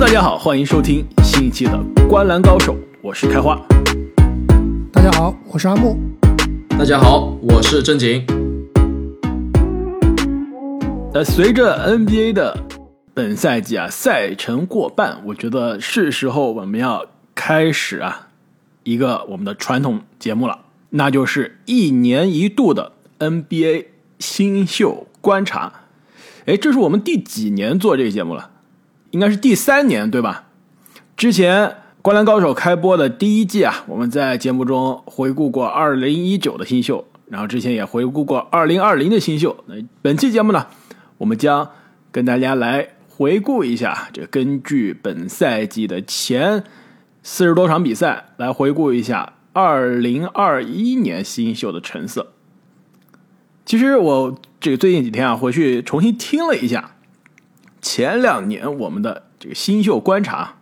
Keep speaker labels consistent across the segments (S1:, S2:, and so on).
S1: 大家好，欢迎收听新一期的《观澜高手》，我是开花。
S2: 大家好，我是阿木。
S3: 大家好，我是正经。
S1: 呃，随着 NBA 的本赛季啊赛程过半，我觉得是时候我们要开始啊一个我们的传统节目了，那就是一年一度的 NBA 新秀观察。哎，这是我们第几年做这个节目了？应该是第三年，对吧？之前《灌篮高手》开播的第一季啊，我们在节目中回顾过2019的新秀，然后之前也回顾过2020的新秀。那本期节目呢，我们将跟大家来回顾一下，这根据本赛季的前四十多场比赛来回顾一下2021年新秀的成色。其实我这最近几天啊，回去重新听了一下。前两年我们的这个新秀观察，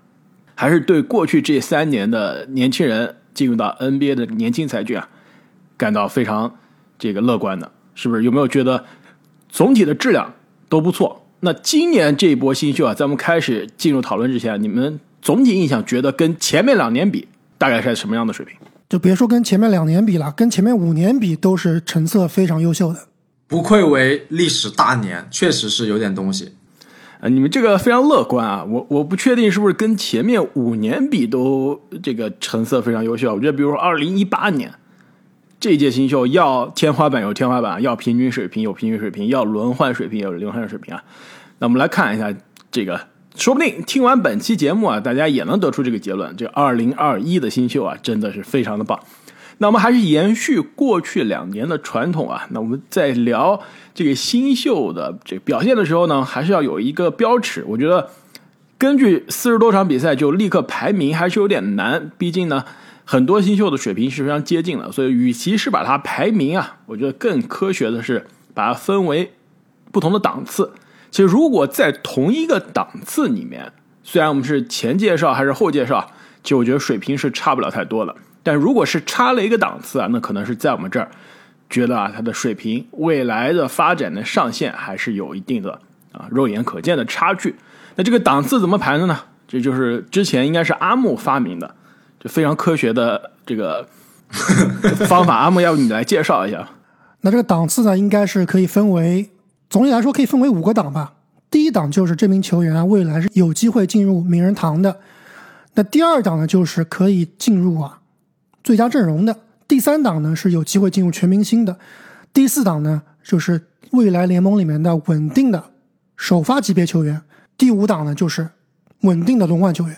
S1: 还是对过去这三年的年轻人进入到 NBA 的年轻才俊啊，感到非常这个乐观的，是不是？有没有觉得总体的质量都不错？那今年这一波新秀啊，在我们开始进入讨论之前，你们总体印象觉得跟前面两年比，大概是什么样的水平？
S2: 就别说跟前面两年比了，跟前面五年比都是成色非常优秀的，
S3: 不愧为历史大年，确实是有点东西。
S1: 啊，你们这个非常乐观啊！我我不确定是不是跟前面五年比都这个成色非常优秀。我觉得，比如说二零一八年这届新秀，要天花板有天花板，要平均水平有平均水平，要轮换水平有轮换水平啊。那我们来看一下这个，说不定听完本期节目啊，大家也能得出这个结论：这二零二一的新秀啊，真的是非常的棒。那我们还是延续过去两年的传统啊。那我们在聊这个新秀的这个表现的时候呢，还是要有一个标尺。我觉得根据四十多场比赛就立刻排名还是有点难。毕竟呢，很多新秀的水平是非常接近的。所以，与其是把它排名啊，我觉得更科学的是把它分为不同的档次。其实，如果在同一个档次里面，虽然我们是前介绍还是后介绍，其实我觉得水平是差不了太多的。但如果是差了一个档次啊，那可能是在我们这儿觉得啊，他的水平未来的发展的上限还是有一定的啊肉眼可见的差距。那这个档次怎么排的呢？这就是之前应该是阿木发明的，就非常科学的这个方法。阿木，要不你来介绍一下？
S2: 那这个档次呢，应该是可以分为，总体来说可以分为五个档吧。第一档就是这名球员啊，未来是有机会进入名人堂的。那第二档呢，就是可以进入啊。最佳阵容的第三档呢是有机会进入全明星的，第四档呢就是未来联盟里面的稳定的首发级别球员，第五档呢就是稳定的轮换球员。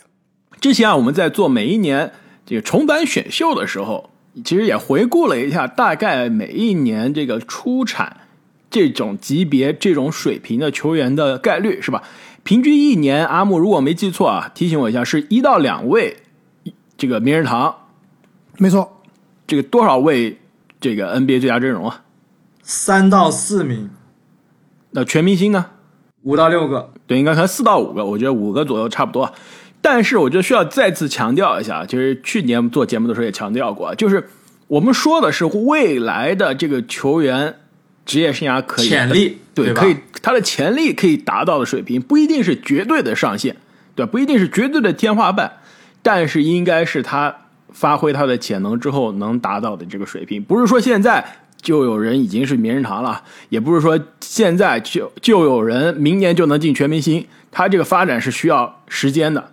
S1: 之前啊我们在做每一年这个重版选秀的时候，其实也回顾了一下，大概每一年这个出产这种级别、这种水平的球员的概率是吧？平均一年，阿木如果没记错啊，提醒我一下，是一到两位这个名人堂。
S2: 没错，
S1: 这个多少位这个 NBA 最佳阵容啊？
S3: 三到四名。
S1: 那全明星呢？
S3: 五到六个。
S1: 对，应该可能四到五个，我觉得五个左右差不多。但是我觉得需要再次强调一下，就是去年做节目的时候也强调过，就是我们说的是未来的这个球员职业生涯可以
S3: 潜力，
S1: 对，可以他的潜力可以达到的水平，不一定是绝对的上限，对，不一定是绝对的天花板，但是应该是他。发挥他的潜能之后能达到的这个水平，不是说现在就有人已经是名人堂了，也不是说现在就就有人明年就能进全明星，他这个发展是需要时间的。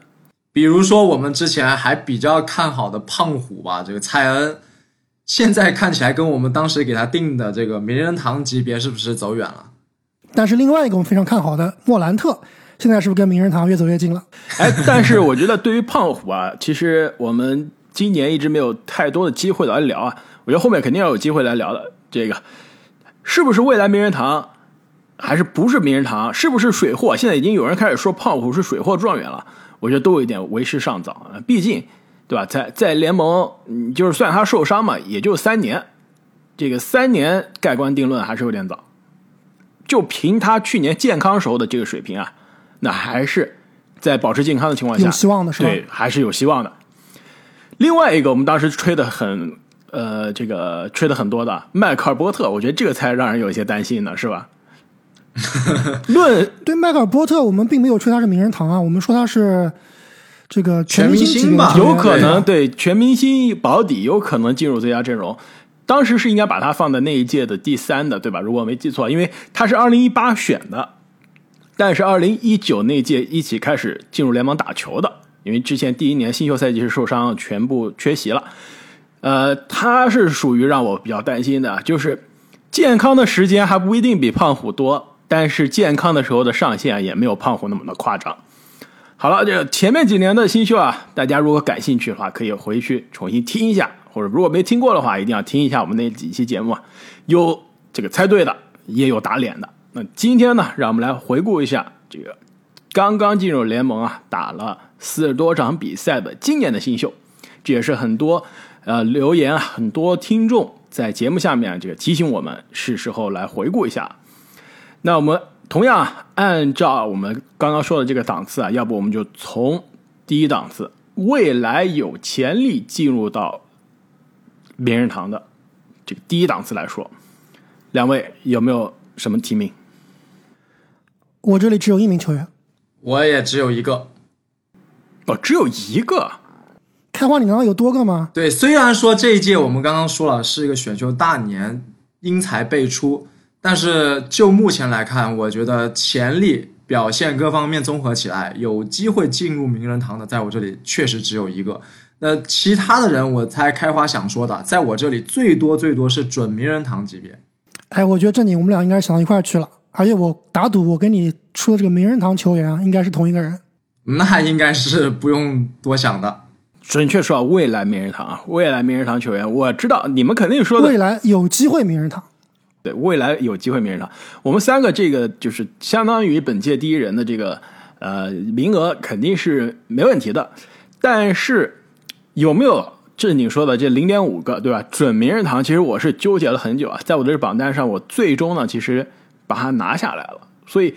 S3: 比如说我们之前还比较看好的胖虎吧，这个蔡恩，现在看起来跟我们当时给他定的这个名人堂级别是不是走远了？
S2: 但是另外一个我们非常看好的莫兰特，现在是不是跟名人堂越走越近了？
S1: 哎，但是我觉得对于胖虎啊，其实我们。今年一直没有太多的机会来聊啊，我觉得后面肯定要有机会来聊的。这个是不是未来名人堂，还是不是名人堂？是不是水货？现在已经有人开始说胖虎是水货状元了，我觉得都有一点为时尚早啊。毕竟，对吧？在在联盟，就是算他受伤嘛，也就三年，这个三年盖棺定论还是有点早。就凭他去年健康时候的这个水平啊，那还是在保持健康的情况下，
S2: 有希望的是吧？
S1: 对，还是有希望的。另外一个，我们当时吹的很，呃，这个吹的很多的迈克尔波特，我觉得这个才让人有一些担心呢，是吧？论
S2: 对迈克尔波特，我们并没有吹他是名人堂啊，我们说他是这个全明星
S3: 吧
S1: 有可能
S3: 对
S1: 对全明星保底有可能进入最佳阵容。当时是应该把他放在那一届的第三的，对吧？如果我没记错，因为他是二零一八选的，但是二零一九那届一起开始进入联盟打球的，因为之前第一年新秀赛季是受伤，全部缺席了。呃，他是属于让我比较担心的，就是健康的时间还不一定比胖虎多，但是健康的时候的上限也没有胖虎那么的夸张。好了，这个前面几年的新秀啊，大家如果感兴趣的话，可以回去重新听一下，或者如果没听过的话，一定要听一下我们那几期节目，有这个猜对的，也有打脸的。那今天呢，让我们来回顾一下这个刚刚进入联盟啊，打了四十多场比赛的今年的新秀，这也是很多呃留言啊，很多听众在节目下面这个提醒我们，是时候来回顾一下。那我们同样啊按照我们刚刚说的这个档次啊，要不我们就从第一档次，未来有潜力进入到名人堂的这个第一档次来说，两位有没有什么提名？
S2: 我这里只有一名球员，
S3: 我也只有一个。
S1: 哦，只有一个。
S2: 开花，你难道有多个吗？
S3: 对，虽然说这一届我们刚刚说了是一个选秀大年，英才辈出，但是就目前来看，我觉得潜力、表现各方面综合起来，有机会进入名人堂的，在我这里确实只有一个。那其他的人，我猜开花想说的，在我这里最多最多是准名人堂级别。
S2: 哎，我觉得正经，我们俩应该想到一块儿去了。而且我打赌，我跟你说的这个名人堂球员啊，应该是同一个人。
S3: 那应该是不用多想的。
S1: 准确说啊，未来名人堂啊，未来名人堂球员，我知道你们肯定说的
S2: 未来有机会名人堂，
S1: 对，未来有机会名人堂。我们三个这个就是相当于本届第一人的这个呃名额肯定是没问题的，但是有没有正经说的这零点五个对吧？准名人堂，其实我是纠结了很久啊，在我的榜单上，我最终呢其实把它拿下来了，所以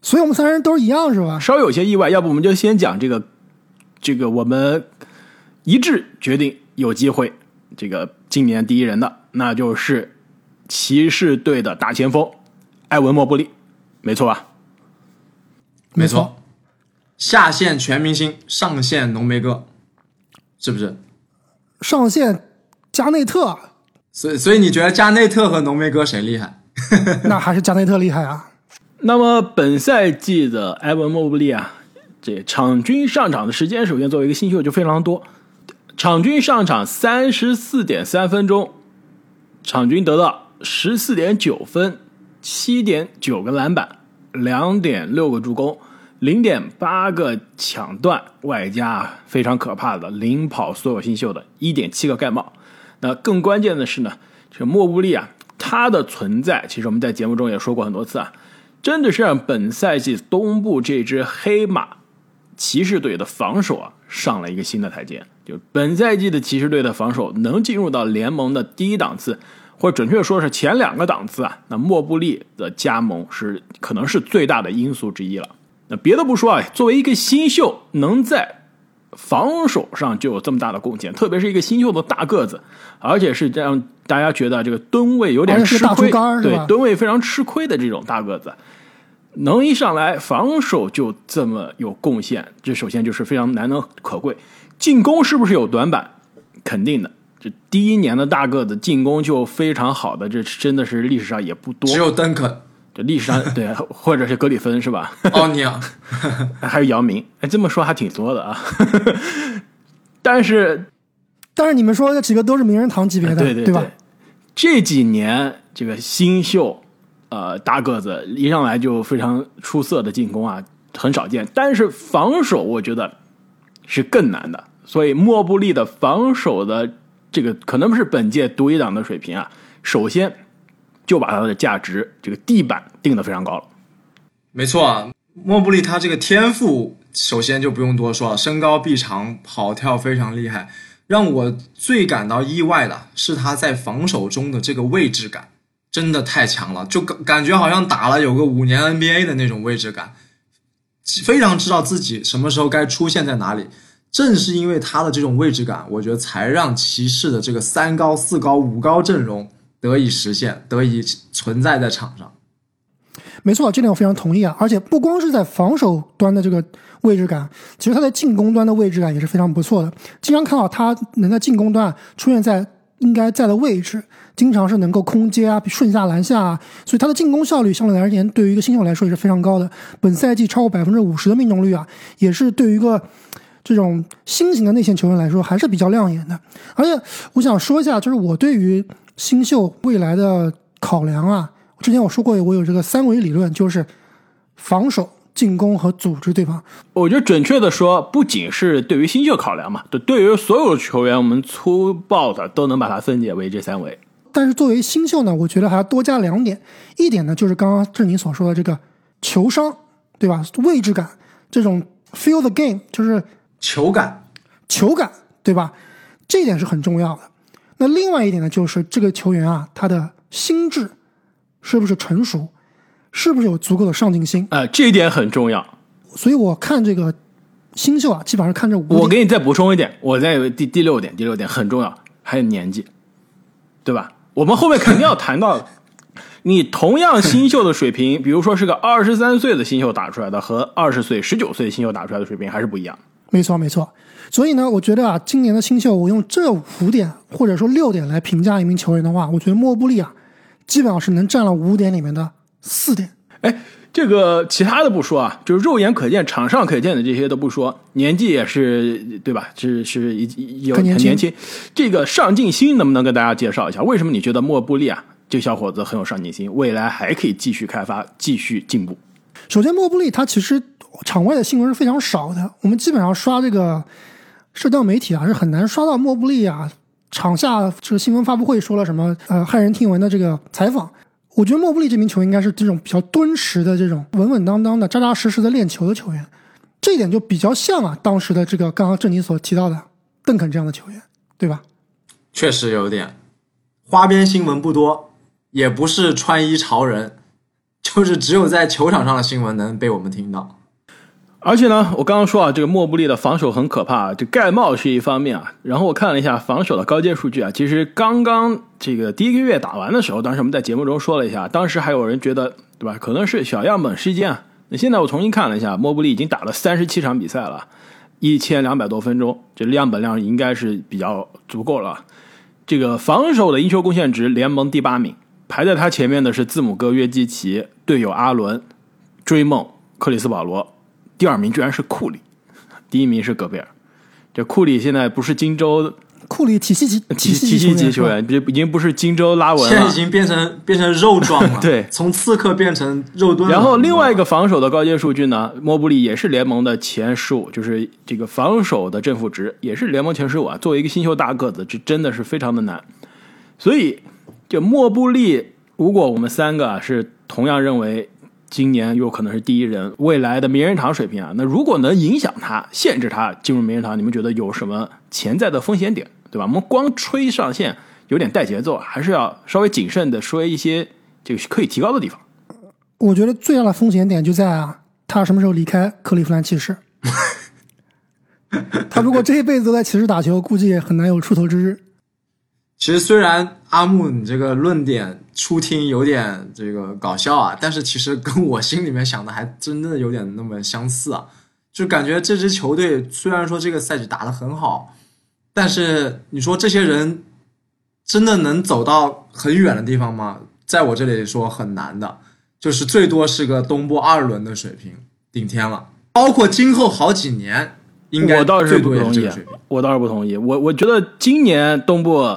S2: 所以我们三人都是一样，是吧？
S1: 稍有些意外。要不我们就先讲这个这个我们一致决定有机会这个今年第一人的，那就是骑士队的大前锋埃文莫布利，没错吧？
S2: 没
S3: 错，下线全明星，上线浓眉哥，是不是？
S2: 上线加内特，
S3: 所以，所以你觉得加内特和浓眉哥谁厉害？
S2: 那还是加内特厉害啊！
S1: 那么本赛季的埃文莫布利啊，这场均上场的时间，首先作为一个新秀就非常多，场均上场三十四点三分钟，场均得到十四点九分，七点九个篮板，两点六个助攻，零点八个抢断，外加非常可怕的领跑所有新秀的一点七个盖帽。那更关键的是呢，这莫布利啊，他的存在，其实我们在节目中也说过很多次啊。真的是让本赛季东部这支黑马骑士队的防守啊上了一个新的台阶。就本赛季的骑士队的防守能进入到联盟的第一档次，或准确说是前两个档次啊，那莫布利的加盟是可能是最大的因素之一了。那别的不说啊，作为一个新秀，能在防守上就有这么大的贡献，特别是一个新秀的大个子，而且是让大家觉得这个吨位有点吃亏，对吨位非常吃亏的这种大个子。能一上来防守就这么有贡献，这首先就是非常难能可贵。进攻是不是有短板？肯定的。这第一年的大个子进攻就非常好的，这真的是历史上也不多。
S3: 只有邓肯、
S1: 这历史上 对，或者是格里芬是吧？
S3: 奥尼尔。
S1: 还有姚明，哎，这么说还挺多的啊。但是
S2: 但是你们说这几个都是名人堂级别的，
S1: 对对
S2: 吧？
S1: 这几年这个新秀，呃，大个子一上来就非常出色的进攻啊，很少见。但是防守，我觉得是更难的。所以莫布利的防守的这个可能是本届独一档的水平啊。首先就把他的价值这个地板定的非常高了。
S3: 没错啊，莫布利他这个天赋，首先就不用多说了，身高臂长，跑跳非常厉害。让我最感到意外的是他在防守中的这个位置感，真的太强了，就感感觉好像打了有个五年 NBA 的那种位置感，非常知道自己什么时候该出现在哪里。正是因为他的这种位置感，我觉得才让骑士的这个三高、四高、五高阵容得以实现，得以存在在场上。
S2: 没错，这点我非常同意啊！而且不光是在防守端的这个位置感，其实他在进攻端的位置感也是非常不错的。经常看到他能在进攻端出现在应该在的位置，经常是能够空接啊、顺下篮下啊，所以他的进攻效率相对而言，对于一个新秀来说也是非常高的。本赛季超过百分之五十的命中率啊，也是对于一个这种新型的内线球员来说还是比较亮眼的。而且我想说一下，就是我对于新秀未来的考量啊。之前我说过，我有这个三维理论，就是防守、进攻和组织，对吧？
S1: 我觉得准确的说，不仅是对于新秀考量嘛，对，对于所有球员，我们粗暴的都能把它分解为这三维。
S2: 但是作为新秀呢，我觉得还要多加两点。一点呢，就是刚刚是你所说的这个球商，对吧？位置感，这种 feel the game，就是
S3: 球感，
S2: 球感，对吧？这一点是很重要的。那另外一点呢，就是这个球员啊，他的心智。是不是成熟？是不是有足够的上进心？
S1: 呃，这一点很重要。
S2: 所以我看这个新秀啊，基本上看这五。
S1: 我给你再补充一点，我再有第第六点，第六点很重要，还有年纪，对吧？我们后面肯定要谈到，你同样新秀的水平，比如说是个二十三岁的新秀打出来的，和二十岁、十九岁新秀打出来的水平还是不一样。
S2: 没错，没错。所以呢，我觉得啊，今年的新秀，我用这五点或者说六点来评价一名球员的话，我觉得莫布利啊。基本上是能占了五点里面的四点。
S1: 哎，这个其他的不说啊，就是肉眼可见、场上可见的这些都不说，年纪也是对吧？是是有很年轻。这个上进心能不能跟大家介绍一下？为什么你觉得莫布利啊这小伙子很有上进心，未来还可以继续开发、继续进步？
S2: 首先，莫布利他其实场外的新闻是非常少的，我们基本上刷这个社交媒体啊是很难刷到莫布利啊。场下这个新闻发布会说了什么？呃，骇人听闻的这个采访，我觉得莫布利这名球员应该是这种比较敦实的、这种稳稳当当的、扎扎实实的练球的球员，这一点就比较像啊当时的这个刚刚正你所提到的邓肯这样的球员，对吧？
S3: 确实有点花边新闻不多，也不是穿衣潮人，就是只有在球场上的新闻能被我们听到。
S1: 而且呢，我刚刚说啊，这个莫布利的防守很可怕，这盖帽是一方面啊。然后我看了一下防守的高阶数据啊，其实刚刚这个第一个月打完的时候，当时我们在节目中说了一下，当时还有人觉得对吧，可能是小样本事件啊。那现在我重新看了一下，莫布利已经打了三十七场比赛了，一千两百多分钟，这样本量应该是比较足够了。这个防守的赢球贡献值联盟第八名，排在他前面的是字母哥约基奇、队友阿伦、追梦、克里斯保罗。第二名居然是库里，第一名是戈贝尔。这库里现在不是荆州
S2: 库里体系级
S1: 体体系级球员，这已经不是荆州拉文了，
S3: 现在已经变成变成肉装了。
S1: 对，
S3: 从刺客变成肉盾。
S1: 然后另外一个防守的高阶数据呢，莫布利也是联盟的前十五，就是这个防守的正负值也是联盟前十五啊。作为一个新秀大个子，这真的是非常的难。所以，就莫布利，如果我们三个是同样认为。今年有可能是第一人，未来的名人堂水平啊。那如果能影响他、限制他进入名人堂，你们觉得有什么潜在的风险点，对吧？我们光吹上限有点带节奏，还是要稍微谨慎的说一些这个可以提高的地方。
S2: 我觉得最大的风险点就在啊，他什么时候离开克利夫兰骑士？他如果这一辈子都在骑士打球，估计也很难有出头之日。
S3: 其实虽然阿木你这个论点初听有点这个搞笑啊，但是其实跟我心里面想的还真的有点那么相似啊，就感觉这支球队虽然说这个赛季打得很好，但是你说这些人真的能走到很远的地方吗？在我这里说很难的，就是最多是个东部二轮的水平，顶天了。包括今后好几年，应该
S1: 我倒是不同意，我倒是
S3: 不
S1: 同意，我我觉得今年东部。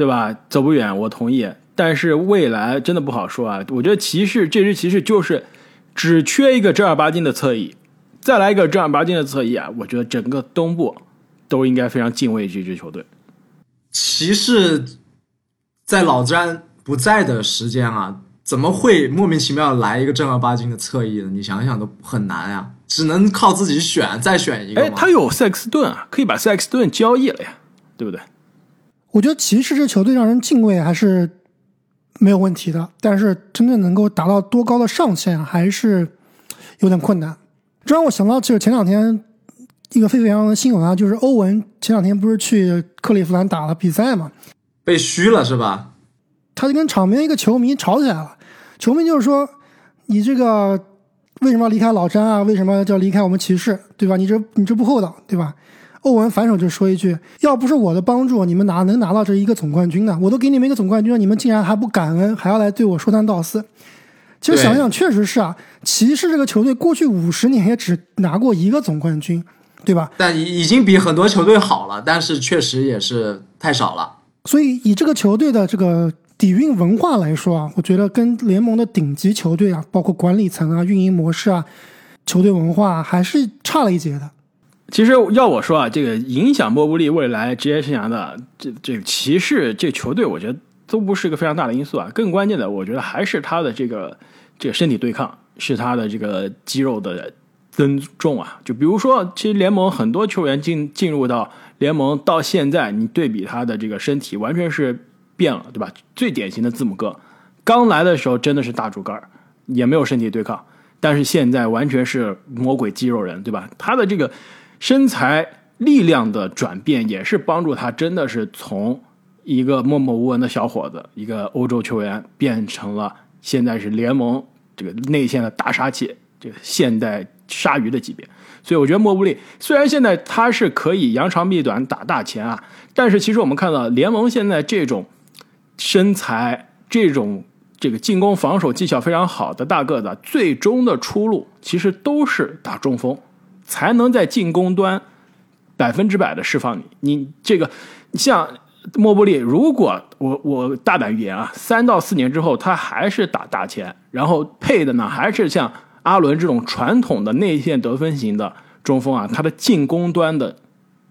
S1: 对吧？走不远，我同意。但是未来真的不好说啊！我觉得骑士这支骑士就是只缺一个正儿八经的侧翼，再来一个正儿八经的侧翼啊！我觉得整个东部都应该非常敬畏这支球队。
S3: 骑士在老詹不在的时间啊，怎么会莫名其妙来一个正儿八经的侧翼呢？你想想都很难啊，只能靠自己选，再选一个。
S1: 哎，他有塞克斯顿啊，可以把塞克斯顿交易了呀，对不对？
S2: 我觉得骑士这球队让人敬畏还是没有问题的，但是真正能够达到多高的上限还是有点困难。这让我想到，就是前两天一个沸沸扬扬的新闻啊，就是欧文前两天不是去克利夫兰打了比赛嘛，
S3: 被虚了是吧？
S2: 他就跟场边一个球迷吵起来了，球迷就是说：“你这个为什么要离开老詹啊？为什么要离开我们骑士？对吧？你这你这不厚道，对吧？欧文反手就说一句：“要不是我的帮助，你们哪能拿到这一个总冠军呢？我都给你们一个总冠军了，你们竟然还不感恩，还要来对我说三道四。”其实想想，确实是啊，骑士这个球队过去五十年也只拿过一个总冠军，对吧？
S3: 但已已经比很多球队好了，但是确实也是太少了。
S2: 所以以这个球队的这个底蕴文化来说啊，我觉得跟联盟的顶级球队啊，包括管理层啊、运营模式啊、球队文化还是差了一截的。
S1: 其实要我说啊，这个影响莫布利未来职业生涯的这这个骑士这球队，我觉得都不是一个非常大的因素啊。更关键的，我觉得还是他的这个这个身体对抗，是他的这个肌肉的增重啊。就比如说，其实联盟很多球员进进入到联盟到现在，你对比他的这个身体，完全是变了，对吧？最典型的字母哥，刚来的时候真的是大竹竿，也没有身体对抗，但是现在完全是魔鬼肌肉人，对吧？他的这个。身材力量的转变也是帮助他，真的是从一个默默无闻的小伙子，一个欧洲球员，变成了现在是联盟这个内线的大杀器，这个现代鲨鱼的级别。所以我觉得莫布利虽然现在他是可以扬长避短打大前啊，但是其实我们看到联盟现在这种身材、这种这个进攻防守技巧非常好的大个子，最终的出路其实都是打中锋。才能在进攻端百分之百的释放你。你这个像莫布利，如果我我大胆预言啊，三到四年之后他还是打大前，然后配的呢还是像阿伦这种传统的内线得分型的中锋啊，他的进攻端的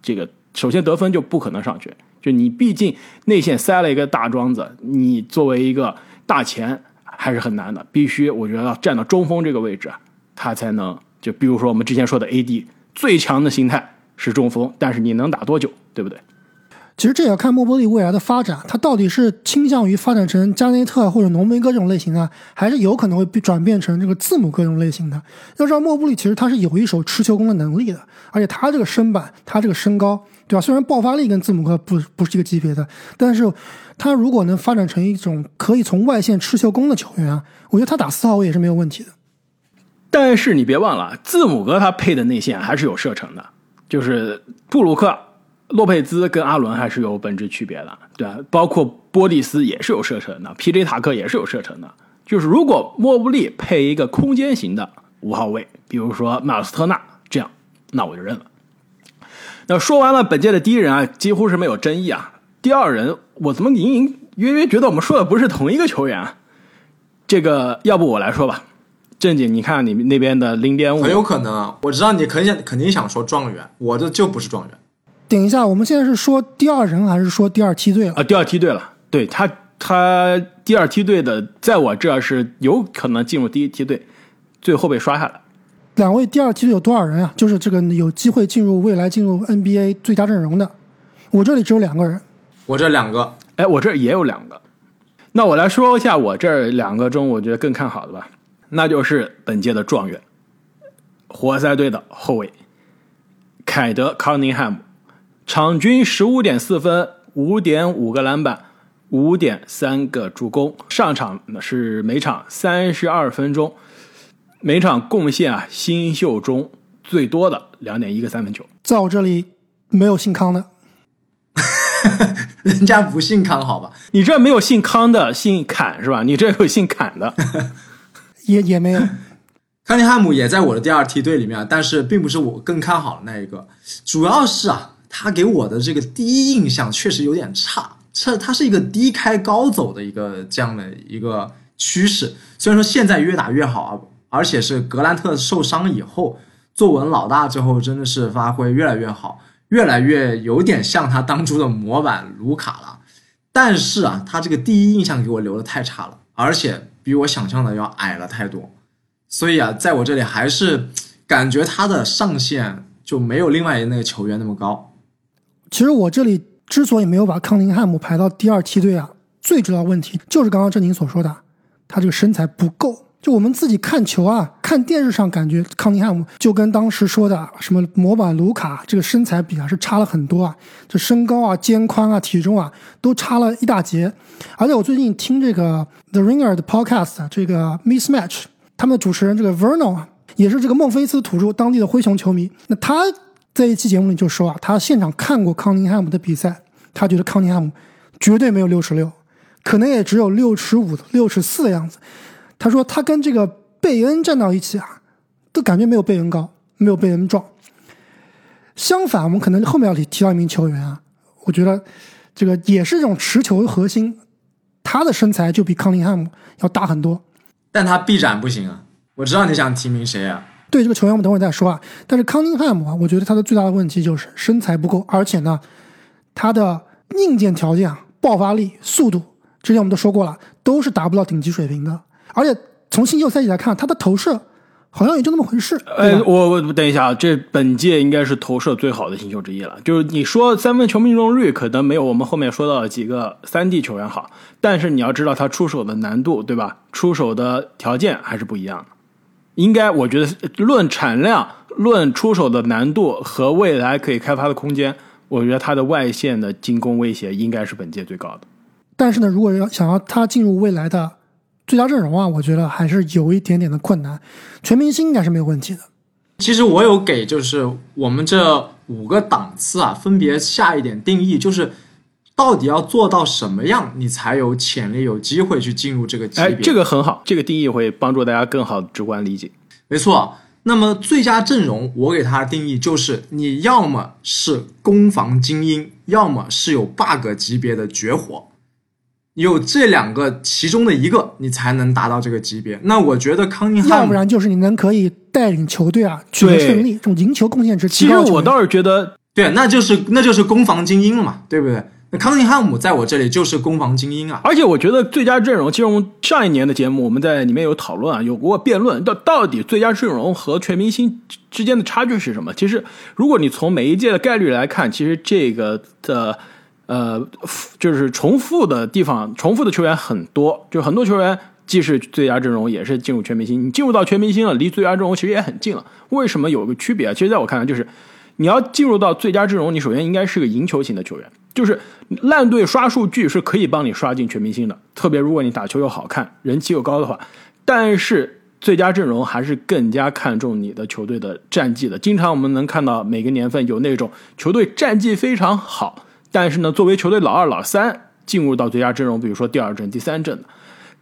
S1: 这个首先得分就不可能上去，就你毕竟内线塞了一个大桩子，你作为一个大前还是很难的，必须我觉得要站到中锋这个位置，他才能。就比如说我们之前说的 AD 最强的形态是中锋，但是你能打多久，对不对？
S2: 其实这也要看莫波利未来的发展，他到底是倾向于发展成加内特或者浓眉哥这种类型呢，还是有可能会转变成这个字母哥这种类型的？要知道莫布利其实他是有一手持球攻的能力的，而且他这个身板，他这个身高，对吧？虽然爆发力跟字母哥不不是一个级别的，但是他如果能发展成一种可以从外线持球攻的球员啊，我觉得他打四号位也是没有问题的。
S1: 但是你别忘了，字母哥他配的内线还是有射程的，就是布鲁克、洛佩兹跟阿伦还是有本质区别的，对吧？包括波蒂斯也是有射程的，P.J. 塔克也是有射程的。就是如果莫布利配一个空间型的五号位，比如说马尔斯特纳这样，那我就认了。那说完了本届的第一人啊，几乎是没有争议啊。第二人，我怎么隐隐约约觉得我们说的不是同一个球员？啊这个要不我来说吧。正经，你看你那边的零点五，
S3: 很有可能啊。我知道你肯想肯定想说状元，我这就不是状元。
S2: 等一下，我们现在是说第二人还是说第二梯队了？
S1: 啊，第二梯队了。对他，他第二梯队的，在我这是有可能进入第一梯队，最后被刷下来。
S2: 两位第二梯队有多少人啊？就是这个有机会进入未来进入 NBA 最佳阵容的，我这里只有两个人。
S3: 我这两个，
S1: 哎，我这也有两个。那我来说一下我这两个中，我觉得更看好的吧。那就是本届的状元，活塞队的后卫凯德·康宁汉姆，场均十五点四分，五点五个篮板，五点三个助攻，上场是每场三十二分钟，每场贡献啊新秀中最多的两点一个三分球。
S2: 在我这里没有姓康的，
S3: 人家不姓康，好吧？
S1: 你这没有姓康的，姓坎是吧？你这有姓坎的。
S2: 也也没有，
S3: 康尼汉姆也在我的第二梯队里面，但是并不是我更看好的那一个。主要是啊，他给我的这个第一印象确实有点差，这他是一个低开高走的一个这样的一个趋势。虽然说现在越打越好啊，而且是格兰特受伤以后坐稳老大之后，真的是发挥越来越好，越来越有点像他当初的模板卢卡了。但是啊，他这个第一印象给我留的太差了，而且。比我想象的要矮了太多，所以啊，在我这里还是感觉他的上限就没有另外那个球员那么高。
S2: 其实我这里之所以没有把康宁汉姆排到第二梯队啊，最主要问题就是刚刚正宁所说的，他这个身材不够。就我们自己看球啊，看电视上感觉康宁汉姆就跟当时说的什么模板卢卡这个身材比啊，是差了很多啊，这身高啊、肩宽啊、体重啊都差了一大截。而且我最近听这个 The Ringer 的 Podcast，这个 Mismatch 他们的主持人这个 Verno 啊，也是这个孟菲斯土著当地的灰熊球迷。那他在一期节目里就说啊，他现场看过康宁汉姆的比赛，他觉得康宁汉姆绝对没有六十六，可能也只有六尺五、六尺四的样子。他说他跟这个贝恩站到一起啊，都感觉没有贝恩高，没有贝恩壮。相反，我们可能后面要提提到一名球员啊，我觉得这个也是这种持球核心，他的身材就比康宁汉姆要大很多。
S3: 但他臂展不行啊！我知道你想提名谁啊？
S2: 对这个球员，我们等会儿再说啊。但是康宁汉姆啊，我觉得他的最大的问题就是身材不够，而且呢，他的硬件条件啊，爆发力、速度，之前我们都说过了，都是达不到顶级水平的。而且从新秀赛季来看，他的投射好像也就那么回事。
S1: 哎，我我等一下啊，这本届应该是投射最好的新秀之一了。就是你说三分球命中率可能没有我们后面说到的几个三 D 球员好，但是你要知道他出手的难度，对吧？出手的条件还是不一样的。应该我觉得论产量、论出手的难度和未来可以开发的空间，我觉得他的外线的进攻威胁应该是本届最高的。
S2: 但是呢，如果要想要他进入未来的最佳阵容啊，我觉得还是有一点点的困难。全明星应该是没有问题的。
S3: 其实我有给就是我们这五个档次啊，分别下一点定义，就是到底要做到什么样，你才有潜力、有机会去进入这个级别。
S1: 哎，这个很好，这个定义会帮助大家更好直观理解。
S3: 没错。那么最佳阵容，我给它的定义就是，你要么是攻防精英，要么是有 bug 级别的绝活。有这两个其中的一个，你才能达到这个级别。那我觉得康宁汉姆
S2: 要不然就是你能可以带领球队啊取得
S1: 对
S2: 胜利，这种赢球贡献值
S1: 其实。我倒是觉得
S3: 对，那就是那就是攻防精英了嘛，对不对？那康宁汉姆在我这里就是攻防精英啊。
S1: 而且我觉得最佳阵容，其实我们上一年的节目我们在里面有讨论啊，有过辩论，到到底最佳阵容和全明星之之间的差距是什么？其实，如果你从每一届的概率来看，其实这个的呃，呃就是重复的地方，重复的球员很多，就很多球员既是最佳阵容，也是进入全明星。你进入到全明星了，离最佳阵容其实也很近了。为什么有个区别啊？其实在我看来，就是你要进入到最佳阵容，你首先应该是个赢球型的球员，就是烂队刷数据是可以帮你刷进全明星的，特别如果你打球又好看，人气又高的话。但是最佳阵容还是更加看重你的球队的战绩的。经常我们能看到每个年份有那种球队战绩非常好，但是呢，作为球队老二、老三进入到最佳阵容，比如说第二阵、第三阵的，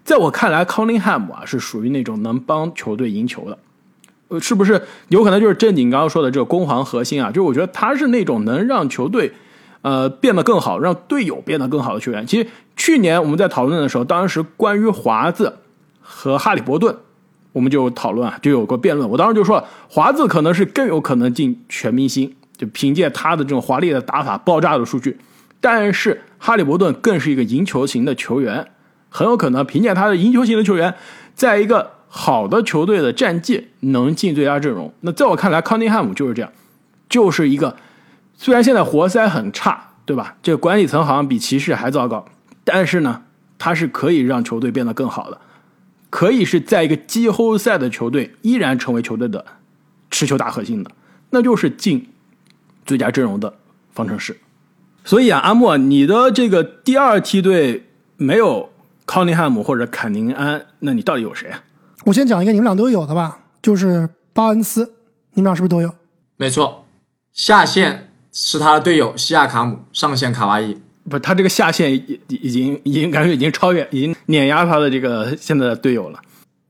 S1: 在我看来，康宁汉姆啊是属于那种能帮球队赢球的。呃，是不是有可能就是正经刚刚说的这个攻防核心啊？就是我觉得他是那种能让球队呃变得更好，让队友变得更好的球员。其实去年我们在讨论的时候，当时关于华子和哈利伯顿，我们就讨论啊，就有个辩论。我当时就说了，华子可能是更有可能进全明星，就凭借他的这种华丽的打法、爆炸的数据。但是哈利伯顿更是一个赢球型的球员，很有可能凭借他的赢球型的球员，在一个好的球队的战绩能进最佳阵容。那在我看来，康宁汉姆就是这样，就是一个虽然现在活塞很差，对吧？这管理层好像比骑士还糟糕，但是呢，他是可以让球队变得更好的，可以是在一个季后赛的球队依然成为球队的持球大核心的，那就是进最佳阵容的方程式。所以啊，阿莫，你的这个第二梯队没有康宁汉姆或者坎宁安，那你到底有谁啊？
S2: 我先讲一个你们俩都有的吧，就是巴恩斯，你们俩是不是都有？
S3: 没错，下线是他的队友西亚卡姆，上线卡哇伊。
S1: 不，他这个下线已已经已经感觉已经超越，已经碾压他的这个现在的队友了。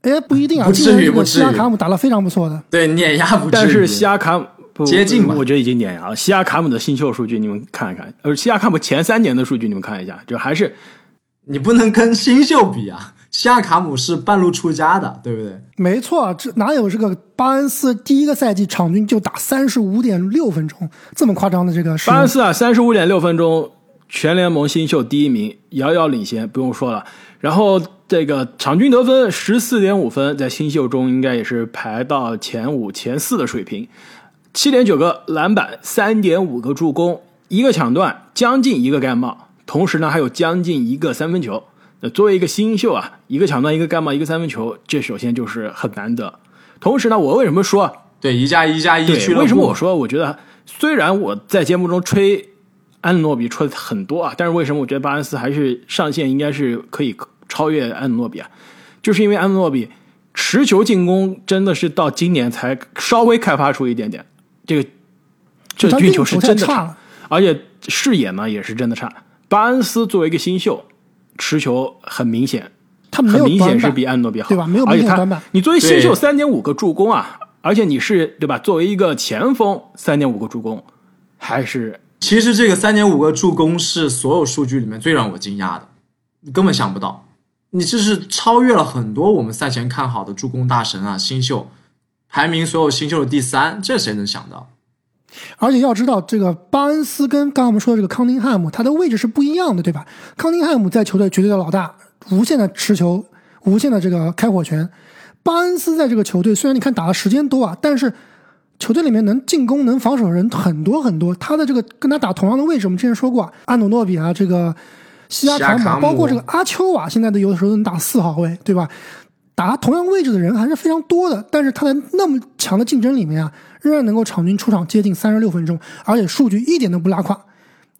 S2: 哎，不一定啊，
S3: 不至于不至于
S2: 西亚卡姆打得非常不错的。
S3: 对，碾压不至于。
S1: 但是西亚卡姆不
S3: 接近吧
S1: 我觉得已经碾压了。西亚卡姆的新秀数据你们看一看，呃，西亚卡姆前三年的数据你们看一下，就还是
S3: 你不能跟新秀比啊，西亚卡姆是半路出家的，对不对？
S2: 没错，这哪有这个巴恩斯第一个赛季场均就打三十五点六分钟这么夸张的这个
S1: 巴恩斯啊，三十五点六分钟，全联盟新秀第一名，遥遥领先，不用说了。然后这个场均得分十四点五分，在新秀中应该也是排到前五、前四的水平。七点九个篮板，三点五个助攻，一个抢断，将近一个盖帽，同时呢还有将近一个三分球。那作为一个新秀啊，一个抢断，一个盖帽，一个三分球，这首先就是很难得。同时呢，我为什么说
S3: 对，一加一加一
S1: 对
S3: 俱乐部。
S1: 为什么我说我觉得虽然我在节目中吹安诺比吹的很多啊，但是为什么我觉得巴恩斯还是上限应该是可以超越安诺比啊？就是因为安诺比持球进攻真的是到今年才稍微开发出一点点，这个这运球是真的
S2: 差，
S1: 而且视野呢也是真的差。巴恩斯作为一个新秀，持球很明显，
S2: 他很
S1: 明显是比安诺比好，
S2: 对吧？没有明显短板。
S1: 你作为新秀三点五个助攻啊，而且你是对吧？作为一个前锋三点五个助攻，还是
S3: 其实这个三点五个助攻是所有数据里面最让我惊讶的，你根本想不到。你这是超越了很多我们赛前看好的助攻大神啊，新秀排名所有新秀的第三，这谁能想到？
S2: 而且要知道，这个巴恩斯跟刚刚我们说的这个康宁汉姆，他的位置是不一样的，对吧？康宁汉姆在球队绝对的老大，无限的持球，无限的这个开火权。巴恩斯在这个球队虽然你看打的时间多啊，但是球队里面能进攻、能防守的人很多很多。他的这个跟他打同样的位置，我们之前说过，啊安努诺比啊，这个。西亚卡姆，包括这个阿丘瓦，现在都有的时候能打四号位，对吧？打同样位置的人还是非常多的，但是他在那么强的竞争里面啊，仍然能够场均出场接近三十六分钟，而且数据一点都不拉胯，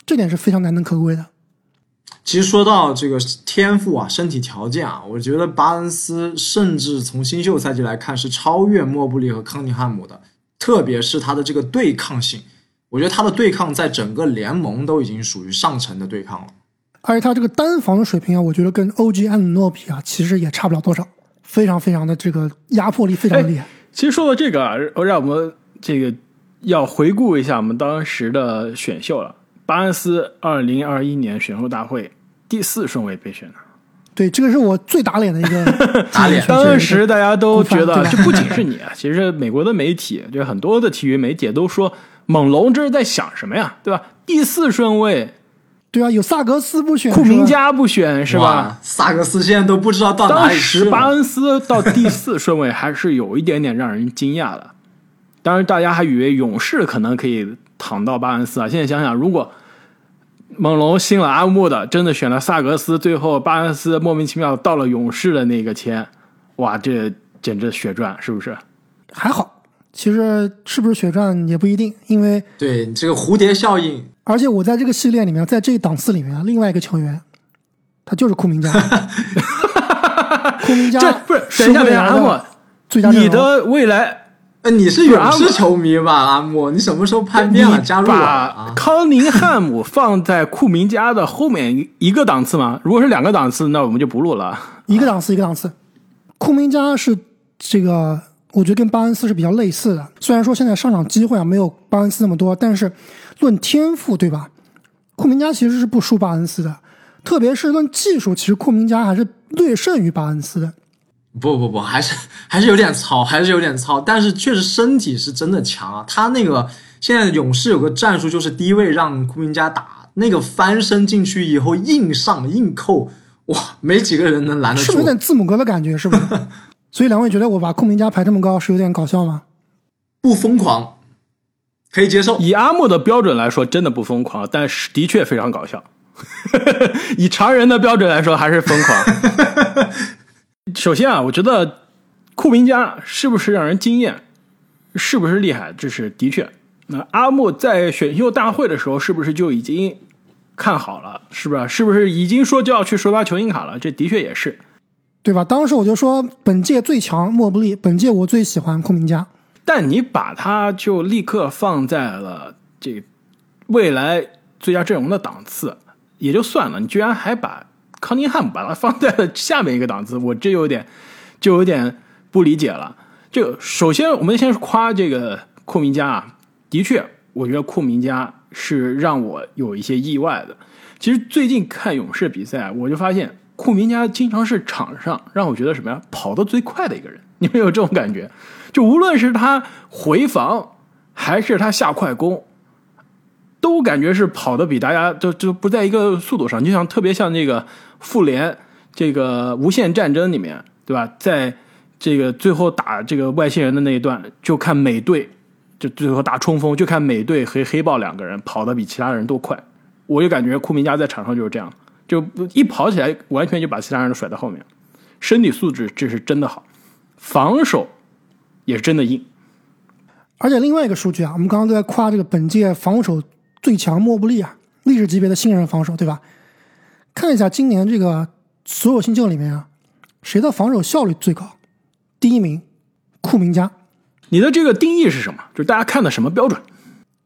S2: 这点是非常难能可贵的。
S3: 其实说到这个天赋啊，身体条件啊，我觉得巴恩斯甚至从新秀赛季来看是超越莫布利和康尼汉姆的，特别是他的这个对抗性，我觉得他的对抗在整个联盟都已经属于上乘的对抗了。
S2: 而且他这个单防的水平啊，我觉得跟 OG 安诺比啊，其实也差不了多少，非常非常的这个压迫力非常厉害。
S1: 其实说到这个啊，让我们这个要回顾一下我们当时的选秀了。巴恩斯二零二一年选秀大会第四顺位被选的，
S2: 对，这个是我最打脸的一个
S3: 打脸。
S1: 当时大家都觉得，这 不仅是你啊，其实美国的媒体，就很多的体育媒体都说，猛龙这是在想什么呀，对吧？第四顺位。
S2: 对啊，有萨格斯不选，
S1: 库明加不选是吧？
S3: 萨格斯现在都不知道到哪里
S1: 去了。当时巴恩斯到第四顺位还是有一点点让人惊讶的。当然，大家还以为勇士可能可以躺到巴恩斯啊。现在想想，如果猛龙新了阿木的，真的选了萨格斯，最后巴恩斯莫名其妙到了勇士的那个签，哇，这简直血赚，是不是？
S2: 还好，其实是不是血赚也不一定，因为
S3: 对这个蝴蝶效应。
S2: 而且我在这个系列里面，在这一档次里面，另外一个球员，他就是库明加。库明加
S1: 不是等一下，等一下，阿莫，你的未来，
S3: 呃，你是勇士球迷吧？阿莫，你什么时候叛变了？加入
S1: 把康宁汉姆放在库明加的后面一个档次吗？如果是两个档次，那我们就不录了。
S2: 一个档次，一个档次。库明加是这个。我觉得跟巴恩斯是比较类似的，虽然说现在上场机会啊没有巴恩斯那么多，但是论天赋，对吧？库明加其实是不输巴恩斯的，特别是论技术，其实库明加还是略胜于巴恩斯的。
S3: 不不不，还是还是有点糙，还是有点糙，但是确实身体是真的强啊。他那个现在勇士有个战术，就是低位让库明加打，那个翻身进去以后硬上硬扣，哇，没几个人能拦得住。
S2: 是不是有点字母哥的感觉？是不是？所以两位觉得我把库明加排这么高是有点搞笑吗？
S3: 不疯狂，可以接受。
S1: 以阿木的标准来说，真的不疯狂，但是的确非常搞笑。以常人的标准来说，还是疯狂。首先啊，我觉得库明加是不是让人惊艳，是不是厉害，这是的确。那阿木在选秀大会的时候，是不是就已经看好了？是不是？是不是已经说就要去首发球星卡了？这的确也是。
S2: 对吧？当时我就说，本届最强莫布利，本届我最喜欢库明加。
S1: 但你把他就立刻放在了这未来最佳阵容的档次，也就算了。你居然还把康宁汉姆把他放在了下面一个档次，我这有点就有点不理解了。就首先，我们先夸这个库明加啊，的确，我觉得库明加是让我有一些意外的。其实最近看勇士比赛，我就发现。库明加经常是场上让我觉得什么呀？跑得最快的一个人，你们有这种感觉？就无论是他回防还是他下快攻，都感觉是跑的比大家就就不在一个速度上。就像特别像那个复联这个无限战争里面，对吧？在这个最后打这个外星人的那一段，就看美队就最后打冲锋，就看美队和黑豹两个人跑得比其他人都快。我就感觉库明加在场上就是这样。就一跑起来，完全就把其他人都甩在后面。身体素质这是真的好，防守也是真的硬。
S2: 而且另外一个数据啊，我们刚刚都在夸这个本届防守最强莫布利啊，历史级别的新人防守，对吧？看一下今年这个所有新秀里面啊，谁的防守效率最高？第一名库明加，
S1: 你的这个定义是什么？就是大家看的什么标准？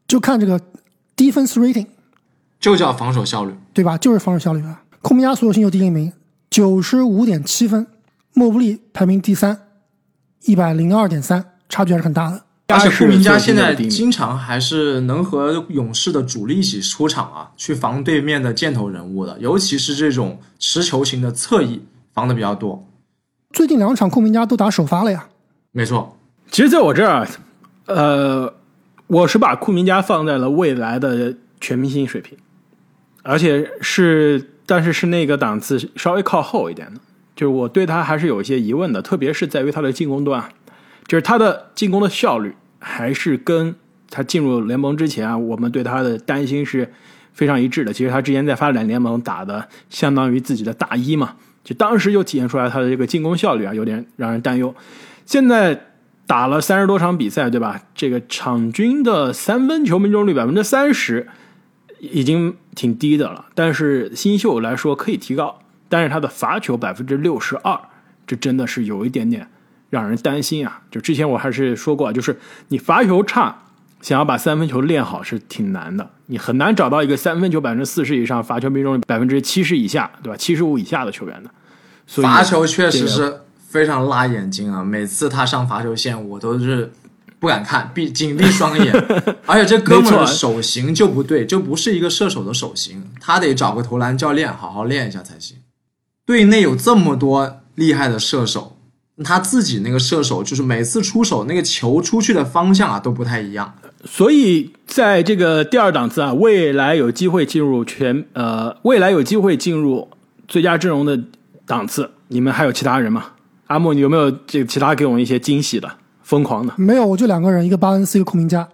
S2: 就看这个 defense rating，
S3: 就叫防守效率。
S2: 对吧？就是防守效率啊。库明加所有新秀第一名，九十五点七分，莫布利排名第三，一百零二点三，差距还是很大的。
S3: 而且库明加现在经常还是能和勇士的主力一起出场啊，去防对面的箭头人物的，尤其是这种持球型的侧翼防的比较多。
S2: 最近两场库明加都打首发了呀。
S3: 没错，
S1: 其实，在我这儿啊，呃，我是把库明加放在了未来的全明星水平，而且是，但是是那个档次稍微靠后一点的。就是我对他还是有一些疑问的，特别是在于他的进攻端，就是他的进攻的效率，还是跟他进入联盟之前啊，我们对他的担心是非常一致的。其实他之前在发展联盟打的相当于自己的大一嘛，就当时就体现出来他的这个进攻效率啊，有点让人担忧。现在打了三十多场比赛，对吧？这个场均的三分球命中率百分之三十，已经挺低的了。但是新秀来说可以提高，但是他的罚球百分之六十二，这真的是有一点点让人担心啊。就之前我还是说过，就是你罚球差，想要把三分球练好是挺难的，你很难找到一个三分球百分之四十以上，罚球命中率百分之七十以下，对吧？七十五以下的球员的。所以
S3: 罚球确实是非常辣眼睛啊！每次他上罚球线，我都是不敢看，闭紧闭双眼。而且这哥们儿的手型就不对，就不是一个射手的手型，他得找个投篮教练好好练一下才行。队内有这么多厉害的射手，他自己那个射手就是每次出手那个球出去的方向啊都不太一样。
S1: 所以在这个第二档次啊，未来有机会进入全呃，未来有机会进入最佳阵容的档次，你们还有其他人吗？阿木，你有没有这个其他给我们一些惊喜的、疯狂的？
S2: 没有，我就两个人，一个巴恩斯，一个库明加，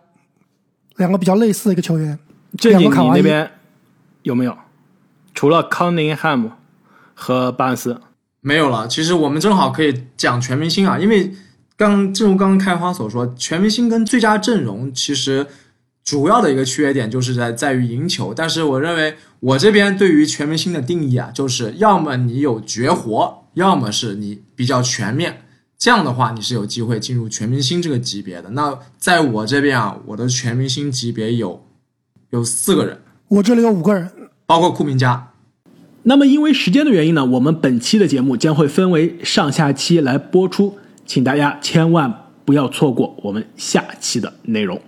S2: 两个比较类似的一个球员。
S1: 正经，
S2: 两个
S1: 那边有没有？除了康宁汉姆和巴恩斯，
S3: 没有了。其实我们正好可以讲全明星啊，因为刚正如刚刚开花所说，全明星跟最佳阵容其实主要的一个缺点就是在在于赢球。但是我认为我这边对于全明星的定义啊，就是要么你有绝活，要么是你比较全面。这样的话，你是有机会进入全明星这个级别的。那在我这边啊，我的全明星级别有有四个人，
S2: 我这里有五个人，
S3: 包括库明加。
S1: 那么因为时间的原因呢，我们本期的节目将会分为上下期来播出，请大家千万不要错过我们下期的内容。